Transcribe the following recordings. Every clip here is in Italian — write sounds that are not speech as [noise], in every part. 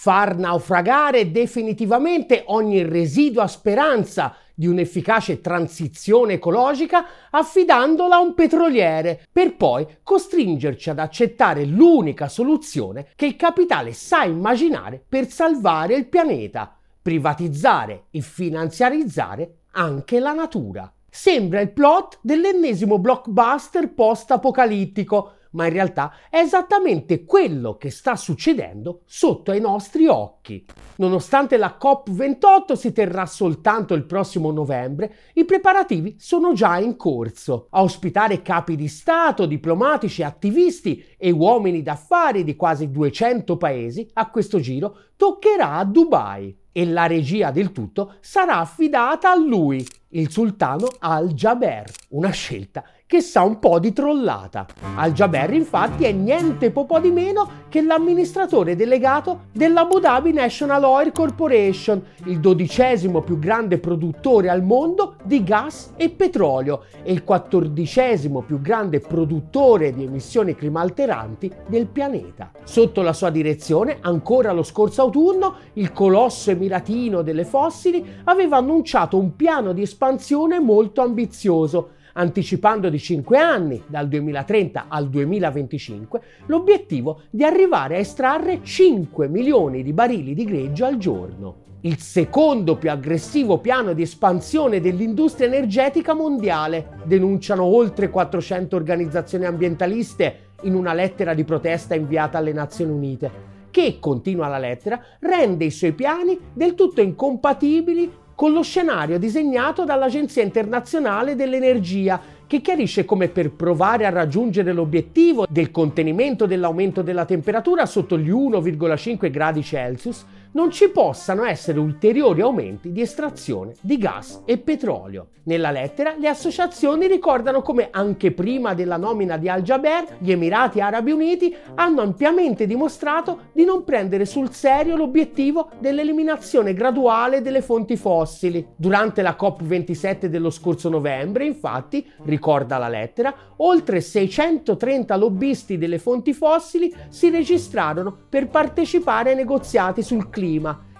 far naufragare definitivamente ogni residua speranza di un'efficace transizione ecologica affidandola a un petroliere, per poi costringerci ad accettare l'unica soluzione che il capitale sa immaginare per salvare il pianeta, privatizzare e finanziarizzare anche la natura. Sembra il plot dell'ennesimo blockbuster post-apocalittico, ma in realtà è esattamente quello che sta succedendo sotto ai nostri occhi. Nonostante la COP28 si terrà soltanto il prossimo novembre, i preparativi sono già in corso. A ospitare capi di Stato, diplomatici, attivisti e uomini d'affari di quasi 200 paesi, a questo giro toccherà a Dubai e la regia del tutto sarà affidata a lui, il sultano Al-Jaber, una scelta che sa un po' di trollata. Al-Jaber infatti è niente po' di meno che l'amministratore delegato dell'Abu Dhabi National Oil Corporation, il dodicesimo più grande produttore al mondo di gas e petrolio e il quattordicesimo più grande produttore di emissioni climalteranti del pianeta. Sotto la sua direzione, ancora lo scorso autunno, il colosso emiratino delle fossili aveva annunciato un piano di espansione molto ambizioso anticipando di 5 anni, dal 2030 al 2025, l'obiettivo di arrivare a estrarre 5 milioni di barili di greggio al giorno. Il secondo più aggressivo piano di espansione dell'industria energetica mondiale, denunciano oltre 400 organizzazioni ambientaliste in una lettera di protesta inviata alle Nazioni Unite che, continua la lettera, rende i suoi piani del tutto incompatibili con lo scenario disegnato dall'Agenzia internazionale dell'energia che chiarisce come per provare a raggiungere l'obiettivo del contenimento dell'aumento della temperatura sotto gli 1,5 gradi Celsius non ci possano essere ulteriori aumenti di estrazione di gas e petrolio. Nella lettera le associazioni ricordano come anche prima della nomina di Al-Jaber gli Emirati Arabi Uniti hanno ampiamente dimostrato di non prendere sul serio l'obiettivo dell'eliminazione graduale delle fonti fossili. Durante la COP27 dello scorso novembre, infatti, ricorda la lettera, oltre 630 lobbisti delle fonti fossili si registrarono per partecipare ai negoziati sul clima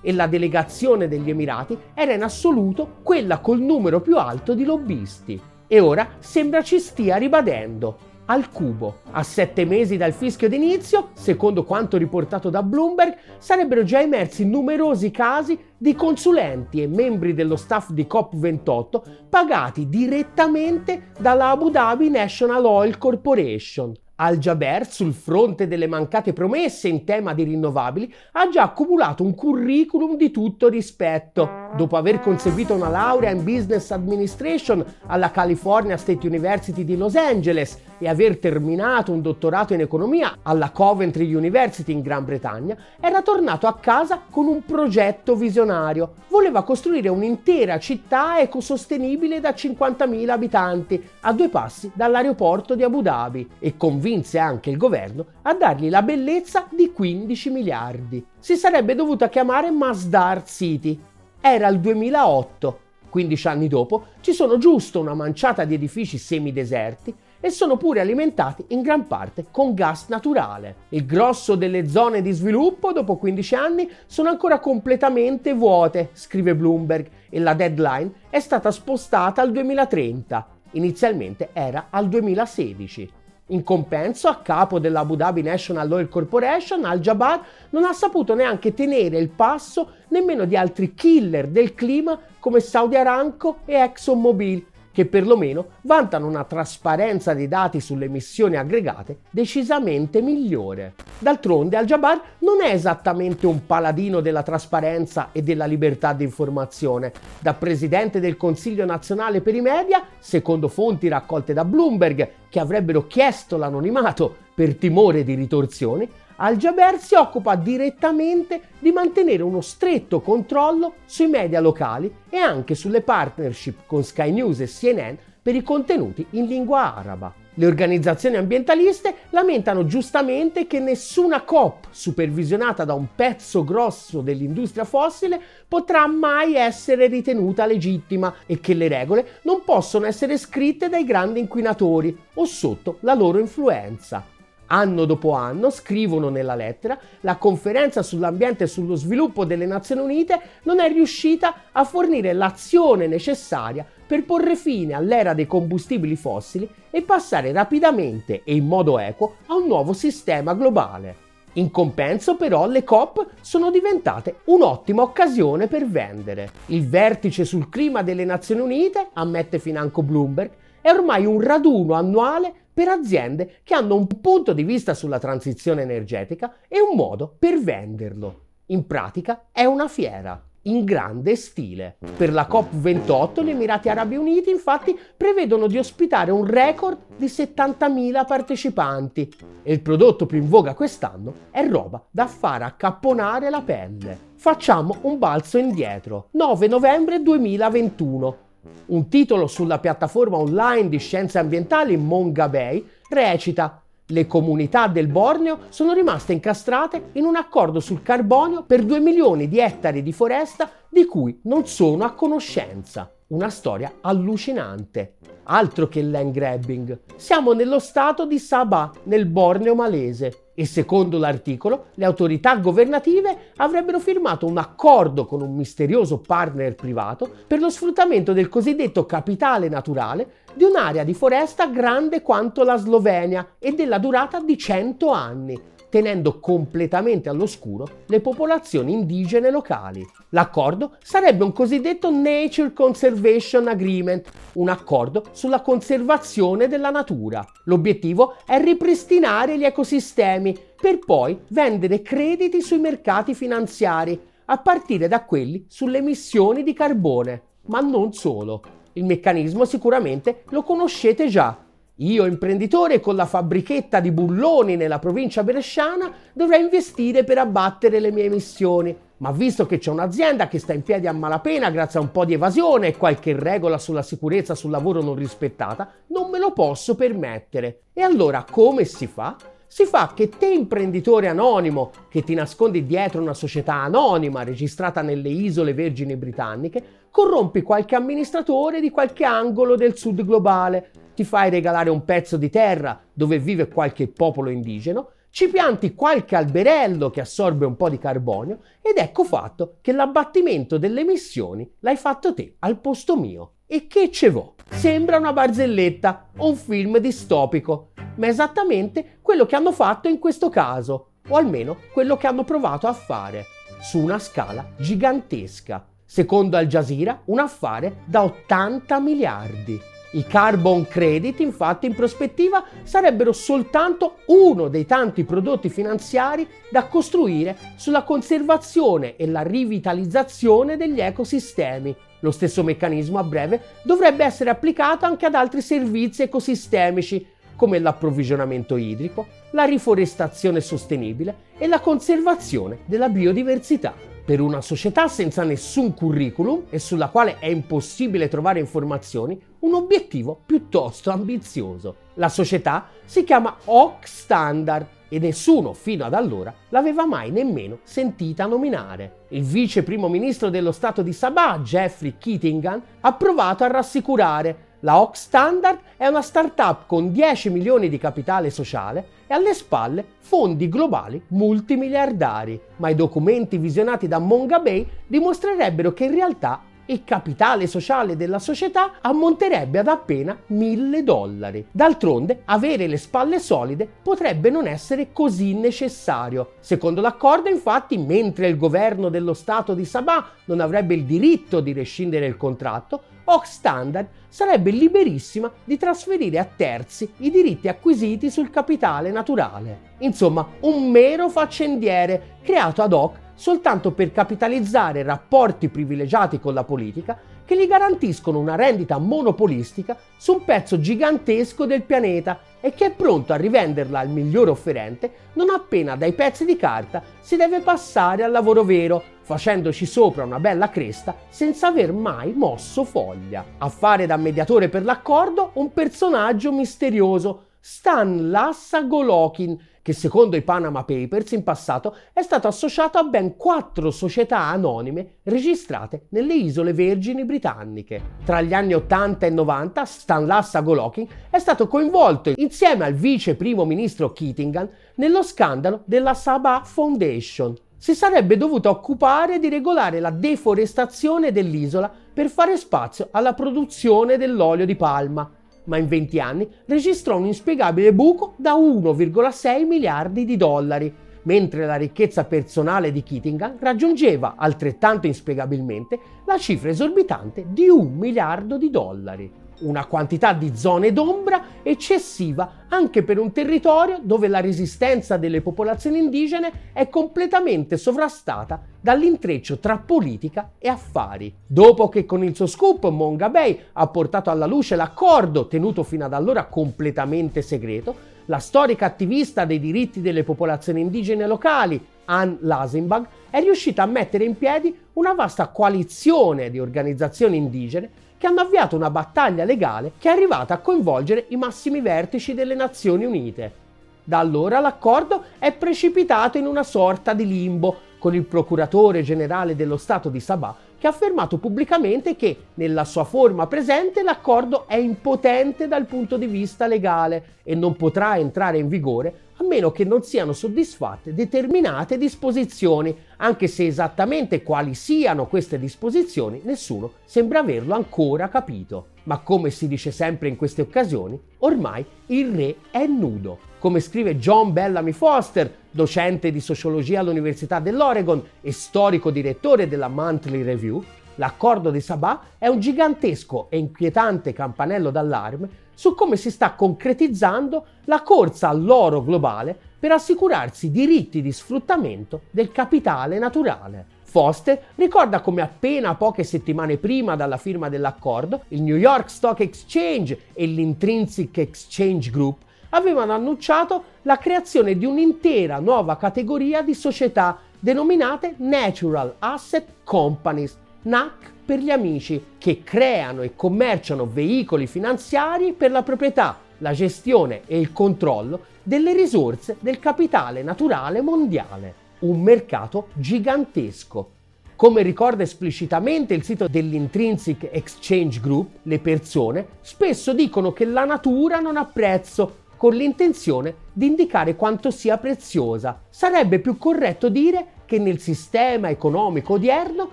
e la delegazione degli Emirati era in assoluto quella col numero più alto di lobbisti. E ora sembra ci stia ribadendo al cubo. A sette mesi dal fischio d'inizio, secondo quanto riportato da Bloomberg, sarebbero già emersi numerosi casi di consulenti e membri dello staff di COP28 pagati direttamente dalla Abu Dhabi National Oil Corporation. Al-Jaber, sul fronte delle mancate promesse in tema di rinnovabili, ha già accumulato un curriculum di tutto rispetto. Dopo aver conseguito una laurea in Business Administration alla California State University di Los Angeles e aver terminato un dottorato in economia alla Coventry University in Gran Bretagna, era tornato a casa con un progetto visionario. Voleva costruire un'intera città ecosostenibile da 50.000 abitanti, a due passi dall'aeroporto di Abu Dhabi, e convinse anche il governo a dargli la bellezza di 15 miliardi. Si sarebbe dovuta chiamare Masdar City. Era il 2008. 15 anni dopo ci sono giusto una manciata di edifici semideserti e sono pure alimentati in gran parte con gas naturale. Il grosso delle zone di sviluppo dopo 15 anni sono ancora completamente vuote, scrive Bloomberg, e la deadline è stata spostata al 2030. Inizialmente era al 2016. In compenso, a capo dell'Abu Dhabi National Oil Corporation, Al-Jabbar non ha saputo neanche tenere il passo nemmeno di altri killer del clima come Saudi Aramco e ExxonMobil, che perlomeno vantano una trasparenza dei dati sulle emissioni aggregate decisamente migliore. D'altronde Al-Jabbar non è esattamente un paladino della trasparenza e della libertà di informazione. Da presidente del Consiglio nazionale per i media, secondo fonti raccolte da Bloomberg, che avrebbero chiesto l'anonimato per timore di ritorsioni, al-Jaber si occupa direttamente di mantenere uno stretto controllo sui media locali e anche sulle partnership con Sky News e CNN per i contenuti in lingua araba. Le organizzazioni ambientaliste lamentano giustamente che nessuna COP supervisionata da un pezzo grosso dell'industria fossile potrà mai essere ritenuta legittima e che le regole non possono essere scritte dai grandi inquinatori o sotto la loro influenza. Anno dopo anno, scrivono nella lettera, la conferenza sull'ambiente e sullo sviluppo delle Nazioni Unite non è riuscita a fornire l'azione necessaria per porre fine all'era dei combustibili fossili e passare rapidamente e in modo equo a un nuovo sistema globale. In compenso però le COP sono diventate un'ottima occasione per vendere. Il vertice sul clima delle Nazioni Unite, ammette financo Bloomberg, è ormai un raduno annuale per aziende che hanno un punto di vista sulla transizione energetica e un modo per venderlo. In pratica è una fiera in grande stile. Per la COP28 gli Emirati Arabi Uniti infatti prevedono di ospitare un record di 70.000 partecipanti e il prodotto più in voga quest'anno è roba da far accapponare la pelle. Facciamo un balzo indietro. 9 novembre 2021. Un titolo sulla piattaforma online di scienze ambientali Mongabay recita le comunità del Borneo sono rimaste incastrate in un accordo sul carbonio per 2 milioni di ettari di foresta di cui non sono a conoscenza. Una storia allucinante. Altro che land grabbing. Siamo nello stato di Sabah, nel Borneo malese, e secondo l'articolo le autorità governative avrebbero firmato un accordo con un misterioso partner privato per lo sfruttamento del cosiddetto capitale naturale di un'area di foresta grande quanto la Slovenia e della durata di 100 anni, tenendo completamente all'oscuro le popolazioni indigene locali. L'accordo sarebbe un cosiddetto Nature Conservation Agreement, un accordo sulla conservazione della natura. L'obiettivo è ripristinare gli ecosistemi per poi vendere crediti sui mercati finanziari, a partire da quelli sulle emissioni di carbone. Ma non solo. Il meccanismo sicuramente lo conoscete già io, imprenditore con la fabbrichetta di bulloni nella provincia bresciana, dovrei investire per abbattere le mie emissioni. Ma visto che c'è un'azienda che sta in piedi a malapena grazie a un po' di evasione e qualche regola sulla sicurezza sul lavoro non rispettata, non me lo posso permettere. E allora come si fa? Si fa che te imprenditore anonimo che ti nascondi dietro una società anonima registrata nelle isole vergini britanniche, corrompi qualche amministratore di qualche angolo del sud globale ti fai regalare un pezzo di terra dove vive qualche popolo indigeno, ci pianti qualche alberello che assorbe un po' di carbonio ed ecco fatto che l'abbattimento delle emissioni l'hai fatto te al posto mio. E che ce vo? Sembra una barzelletta o un film distopico, ma è esattamente quello che hanno fatto in questo caso, o almeno quello che hanno provato a fare, su una scala gigantesca. Secondo Al Jazeera, un affare da 80 miliardi. I carbon credit infatti in prospettiva sarebbero soltanto uno dei tanti prodotti finanziari da costruire sulla conservazione e la rivitalizzazione degli ecosistemi. Lo stesso meccanismo a breve dovrebbe essere applicato anche ad altri servizi ecosistemici come l'approvvigionamento idrico, la riforestazione sostenibile e la conservazione della biodiversità per una società senza nessun curriculum e sulla quale è impossibile trovare informazioni, un obiettivo piuttosto ambizioso. La società si chiama Oak Standard e nessuno fino ad allora l'aveva mai nemmeno sentita nominare. Il vice primo ministro dello Stato di Sabah, Jeffrey Keatingan, ha provato a rassicurare la Oak Standard è una startup con 10 milioni di capitale sociale e alle spalle fondi globali multimiliardari, ma i documenti visionati da Monga Bay dimostrerebbero che in realtà il capitale sociale della società ammonterebbe ad appena 1000 dollari. D'altronde, avere le spalle solide potrebbe non essere così necessario. Secondo l'accordo, infatti, mentre il governo dello Stato di Sabah non avrebbe il diritto di rescindere il contratto, Oak Standard sarebbe liberissima di trasferire a terzi i diritti acquisiti sul capitale naturale. Insomma, un mero faccendiere creato ad hoc soltanto per capitalizzare rapporti privilegiati con la politica che gli garantiscono una rendita monopolistica su un pezzo gigantesco del pianeta e che è pronto a rivenderla al migliore offerente non appena dai pezzi di carta si deve passare al lavoro vero, facendoci sopra una bella cresta senza aver mai mosso foglia. A fare da mediatore per l'accordo un personaggio misterioso, Stan Lassa Golokin, che secondo i Panama Papers in passato è stato associato a ben quattro società anonime registrate nelle isole Vergini britanniche. Tra gli anni 80 e 90 Stan Lassa Golokin è stato coinvolto insieme al vice primo ministro Keatingan nello scandalo della Sabah Foundation. Si sarebbe dovuto occupare di regolare la deforestazione dell'isola per fare spazio alla produzione dell'olio di palma, ma in 20 anni registrò un inspiegabile buco da 1,6 miliardi di dollari, mentre la ricchezza personale di Keatingham raggiungeva altrettanto inspiegabilmente la cifra esorbitante di un miliardo di dollari una quantità di zone d'ombra eccessiva anche per un territorio dove la resistenza delle popolazioni indigene è completamente sovrastata dall'intreccio tra politica e affari. Dopo che con il suo scoop Monga Bay ha portato alla luce l'accordo tenuto fino ad allora completamente segreto, la storica attivista dei diritti delle popolazioni indigene locali, Anne Lasenbach, è riuscita a mettere in piedi una vasta coalizione di organizzazioni indigene che hanno avviato una battaglia legale che è arrivata a coinvolgere i massimi vertici delle Nazioni Unite. Da allora l'accordo è precipitato in una sorta di limbo, con il procuratore generale dello Stato di Sabah che ha affermato pubblicamente che nella sua forma presente l'accordo è impotente dal punto di vista legale e non potrà entrare in vigore a meno che non siano soddisfatte determinate disposizioni, anche se esattamente quali siano queste disposizioni nessuno sembra averlo ancora capito. Ma come si dice sempre in queste occasioni, ormai il re è nudo. Come scrive John Bellamy Foster, docente di sociologia all'Università dell'Oregon e storico direttore della Monthly Review, l'accordo di Sabah è un gigantesco e inquietante campanello d'allarme su come si sta concretizzando la corsa all'oro globale per assicurarsi diritti di sfruttamento del capitale naturale. Foster ricorda come appena poche settimane prima dalla firma dell'accordo, il New York Stock Exchange e l'Intrinsic Exchange Group avevano annunciato la creazione di un'intera nuova categoria di società denominate Natural Asset Companies, NAC per gli amici, che creano e commerciano veicoli finanziari per la proprietà, la gestione e il controllo delle risorse del capitale naturale mondiale. Un mercato gigantesco. Come ricorda esplicitamente il sito dell'Intrinsic Exchange Group, le persone spesso dicono che la natura non ha prezzo con l'intenzione di indicare quanto sia preziosa. Sarebbe più corretto dire che nel sistema economico odierno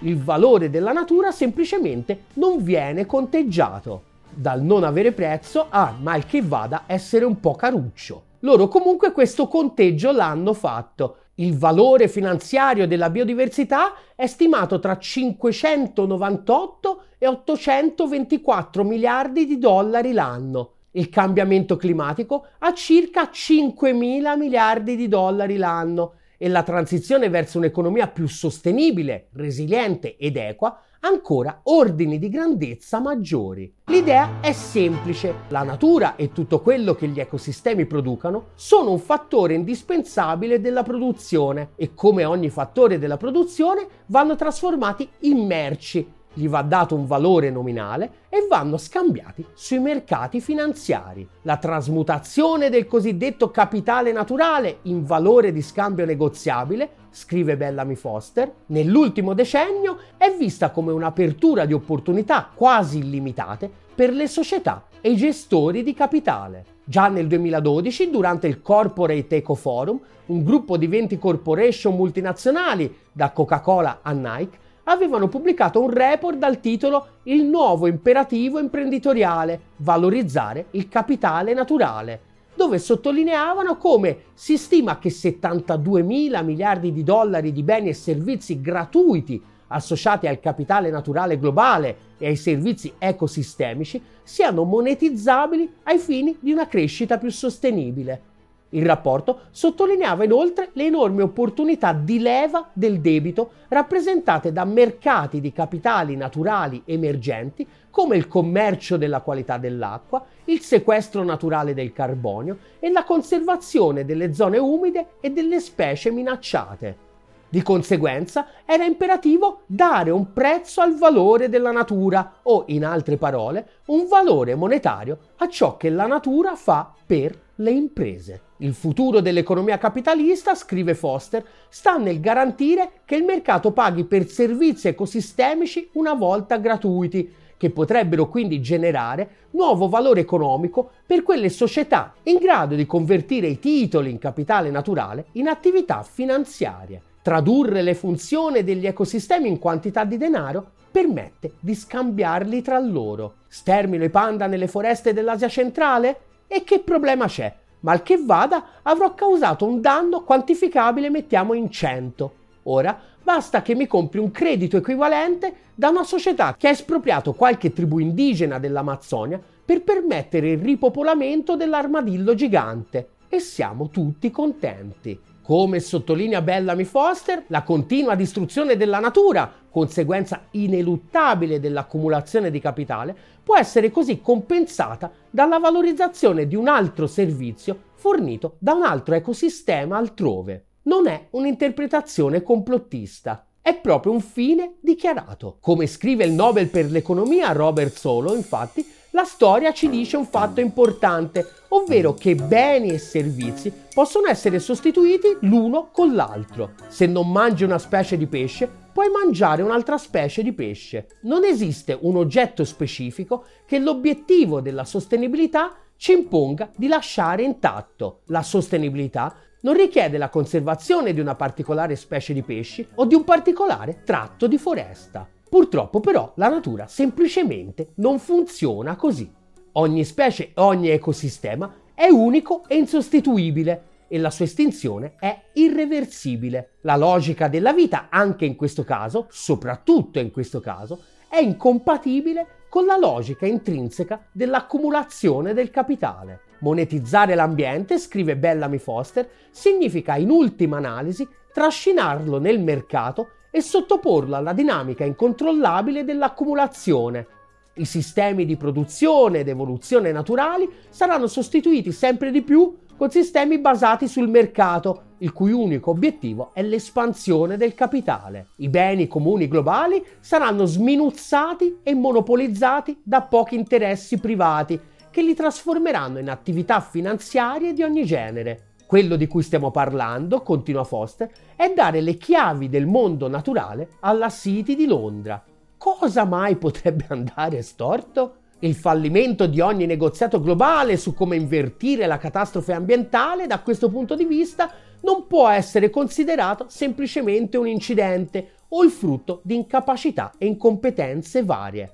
il valore della natura semplicemente non viene conteggiato. Dal non avere prezzo a mal che vada essere un po' caruccio. Loro comunque questo conteggio l'hanno fatto. Il valore finanziario della biodiversità è stimato tra 598 e 824 miliardi di dollari l'anno. Il cambiamento climatico ha circa 5 mila miliardi di dollari l'anno e la transizione verso un'economia più sostenibile, resiliente ed equa ancora ordini di grandezza maggiori. L'idea è semplice, la natura e tutto quello che gli ecosistemi producano sono un fattore indispensabile della produzione e come ogni fattore della produzione vanno trasformati in merci gli va dato un valore nominale e vanno scambiati sui mercati finanziari. La trasmutazione del cosiddetto capitale naturale in valore di scambio negoziabile, scrive Bellamy Foster, nell'ultimo decennio è vista come un'apertura di opportunità quasi illimitate per le società e i gestori di capitale. Già nel 2012, durante il Corporate Eco Forum, un gruppo di 20 corporation multinazionali, da Coca-Cola a Nike, avevano pubblicato un report dal titolo Il nuovo imperativo imprenditoriale, valorizzare il capitale naturale, dove sottolineavano come si stima che 72 mila miliardi di dollari di beni e servizi gratuiti associati al capitale naturale globale e ai servizi ecosistemici siano monetizzabili ai fini di una crescita più sostenibile. Il rapporto sottolineava inoltre le enormi opportunità di leva del debito rappresentate da mercati di capitali naturali emergenti come il commercio della qualità dell'acqua, il sequestro naturale del carbonio e la conservazione delle zone umide e delle specie minacciate. Di conseguenza era imperativo dare un prezzo al valore della natura o, in altre parole, un valore monetario a ciò che la natura fa per le imprese. Il futuro dell'economia capitalista, scrive Foster, sta nel garantire che il mercato paghi per servizi ecosistemici una volta gratuiti, che potrebbero quindi generare nuovo valore economico per quelle società in grado di convertire i titoli in capitale naturale in attività finanziarie. Tradurre le funzioni degli ecosistemi in quantità di denaro permette di scambiarli tra loro. Stermino i panda nelle foreste dell'Asia centrale? E che problema c'è? Mal che vada, avrò causato un danno quantificabile, mettiamo in 100. Ora basta che mi compri un credito equivalente da una società che ha espropriato qualche tribù indigena dell'Amazzonia per permettere il ripopolamento dell'armadillo gigante e siamo tutti contenti. Come sottolinea Bellamy Foster, la continua distruzione della natura, conseguenza ineluttabile dell'accumulazione di capitale, può essere così compensata dalla valorizzazione di un altro servizio fornito da un altro ecosistema altrove. Non è un'interpretazione complottista, è proprio un fine dichiarato. Come scrive il Nobel per l'economia Robert Solo, infatti, la storia ci dice un fatto importante, ovvero che beni e servizi possono essere sostituiti l'uno con l'altro. Se non mangi una specie di pesce, puoi mangiare un'altra specie di pesce. Non esiste un oggetto specifico che l'obiettivo della sostenibilità ci imponga di lasciare intatto. La sostenibilità non richiede la conservazione di una particolare specie di pesci o di un particolare tratto di foresta. Purtroppo però la natura semplicemente non funziona così. Ogni specie, ogni ecosistema è unico e insostituibile e la sua estinzione è irreversibile. La logica della vita, anche in questo caso, soprattutto in questo caso, è incompatibile con la logica intrinseca dell'accumulazione del capitale. Monetizzare l'ambiente, scrive Bellamy Foster, significa in ultima analisi trascinarlo nel mercato e sottoporlo alla dinamica incontrollabile dell'accumulazione. I sistemi di produzione ed evoluzione naturali saranno sostituiti sempre di più con sistemi basati sul mercato, il cui unico obiettivo è l'espansione del capitale. I beni comuni globali saranno sminuzzati e monopolizzati da pochi interessi privati che li trasformeranno in attività finanziarie di ogni genere. Quello di cui stiamo parlando, continua Foster, è dare le chiavi del mondo naturale alla City di Londra. Cosa mai potrebbe [laughs] andare storto? Il fallimento di ogni negoziato globale su come invertire la catastrofe ambientale da questo punto di vista non può essere considerato semplicemente un incidente o il frutto di incapacità e incompetenze varie.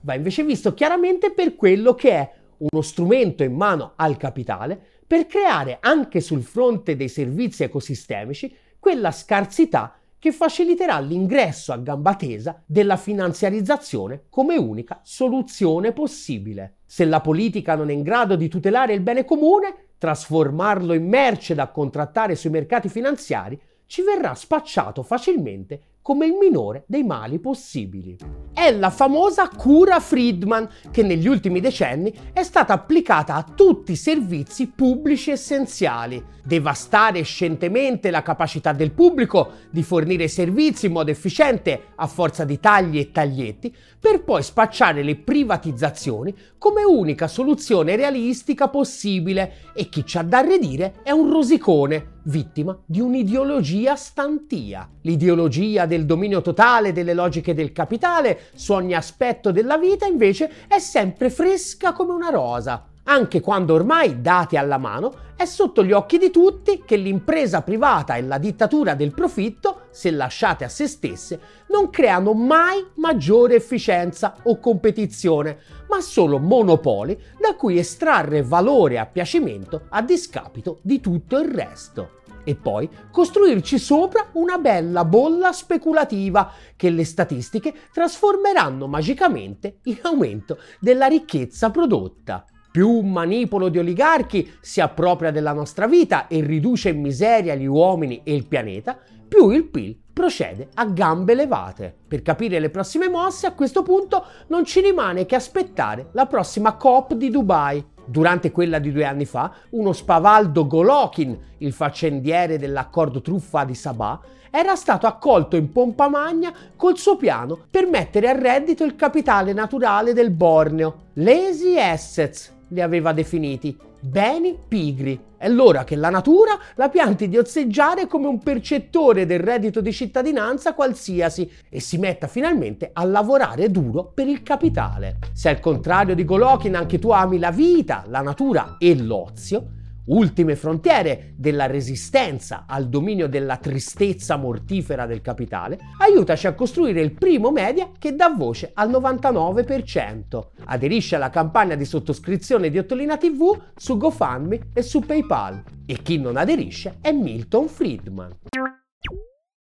Va invece visto chiaramente per quello che è uno strumento in mano al capitale per creare anche sul fronte dei servizi ecosistemici quella scarsità che faciliterà l'ingresso a gamba tesa della finanziarizzazione come unica soluzione possibile. Se la politica non è in grado di tutelare il bene comune, trasformarlo in merce da contrattare sui mercati finanziari, ci verrà spacciato facilmente come il minore dei mali possibili. È la famosa cura Friedman che negli ultimi decenni è stata applicata a tutti i servizi pubblici essenziali. Devastare scientemente la capacità del pubblico di fornire servizi in modo efficiente a forza di tagli e taglietti, per poi spacciare le privatizzazioni come unica soluzione realistica possibile e chi ci ha da redire è un rosicone vittima di un'ideologia stantia, l'ideologia del dominio totale delle logiche del capitale su ogni aspetto della vita invece è sempre fresca come una rosa, anche quando ormai, dati alla mano, è sotto gli occhi di tutti che l'impresa privata e la dittatura del profitto, se lasciate a se stesse, non creano mai maggiore efficienza o competizione, ma solo monopoli da cui estrarre valore a piacimento a discapito di tutto il resto e poi costruirci sopra una bella bolla speculativa che le statistiche trasformeranno magicamente in aumento della ricchezza prodotta. Più un manipolo di oligarchi si appropria della nostra vita e riduce in miseria gli uomini e il pianeta, più il PIL procede a gambe levate. Per capire le prossime mosse a questo punto non ci rimane che aspettare la prossima COP di Dubai Durante quella di due anni fa, uno spavaldo Golokin, il faccendiere dell'accordo truffa di Sabah, era stato accolto in pompa magna col suo piano per mettere a reddito il capitale naturale del Borneo. Lazy assets li aveva definiti, beni pigri. È l'ora che la natura la pianti di osseggiare come un percettore del reddito di cittadinanza qualsiasi e si metta finalmente a lavorare duro per il capitale. Se al contrario di Golokin anche tu ami la vita, la natura e l'ozio, ultime frontiere della resistenza al dominio della tristezza mortifera del capitale, aiutaci a costruire il primo media che dà voce al 99%. Aderisci alla campagna di sottoscrizione di Ottolina TV su GoFundMe e su PayPal. E chi non aderisce è Milton Friedman.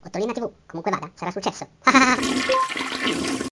Ottolina TV, comunque vada, sarà successo. [laughs]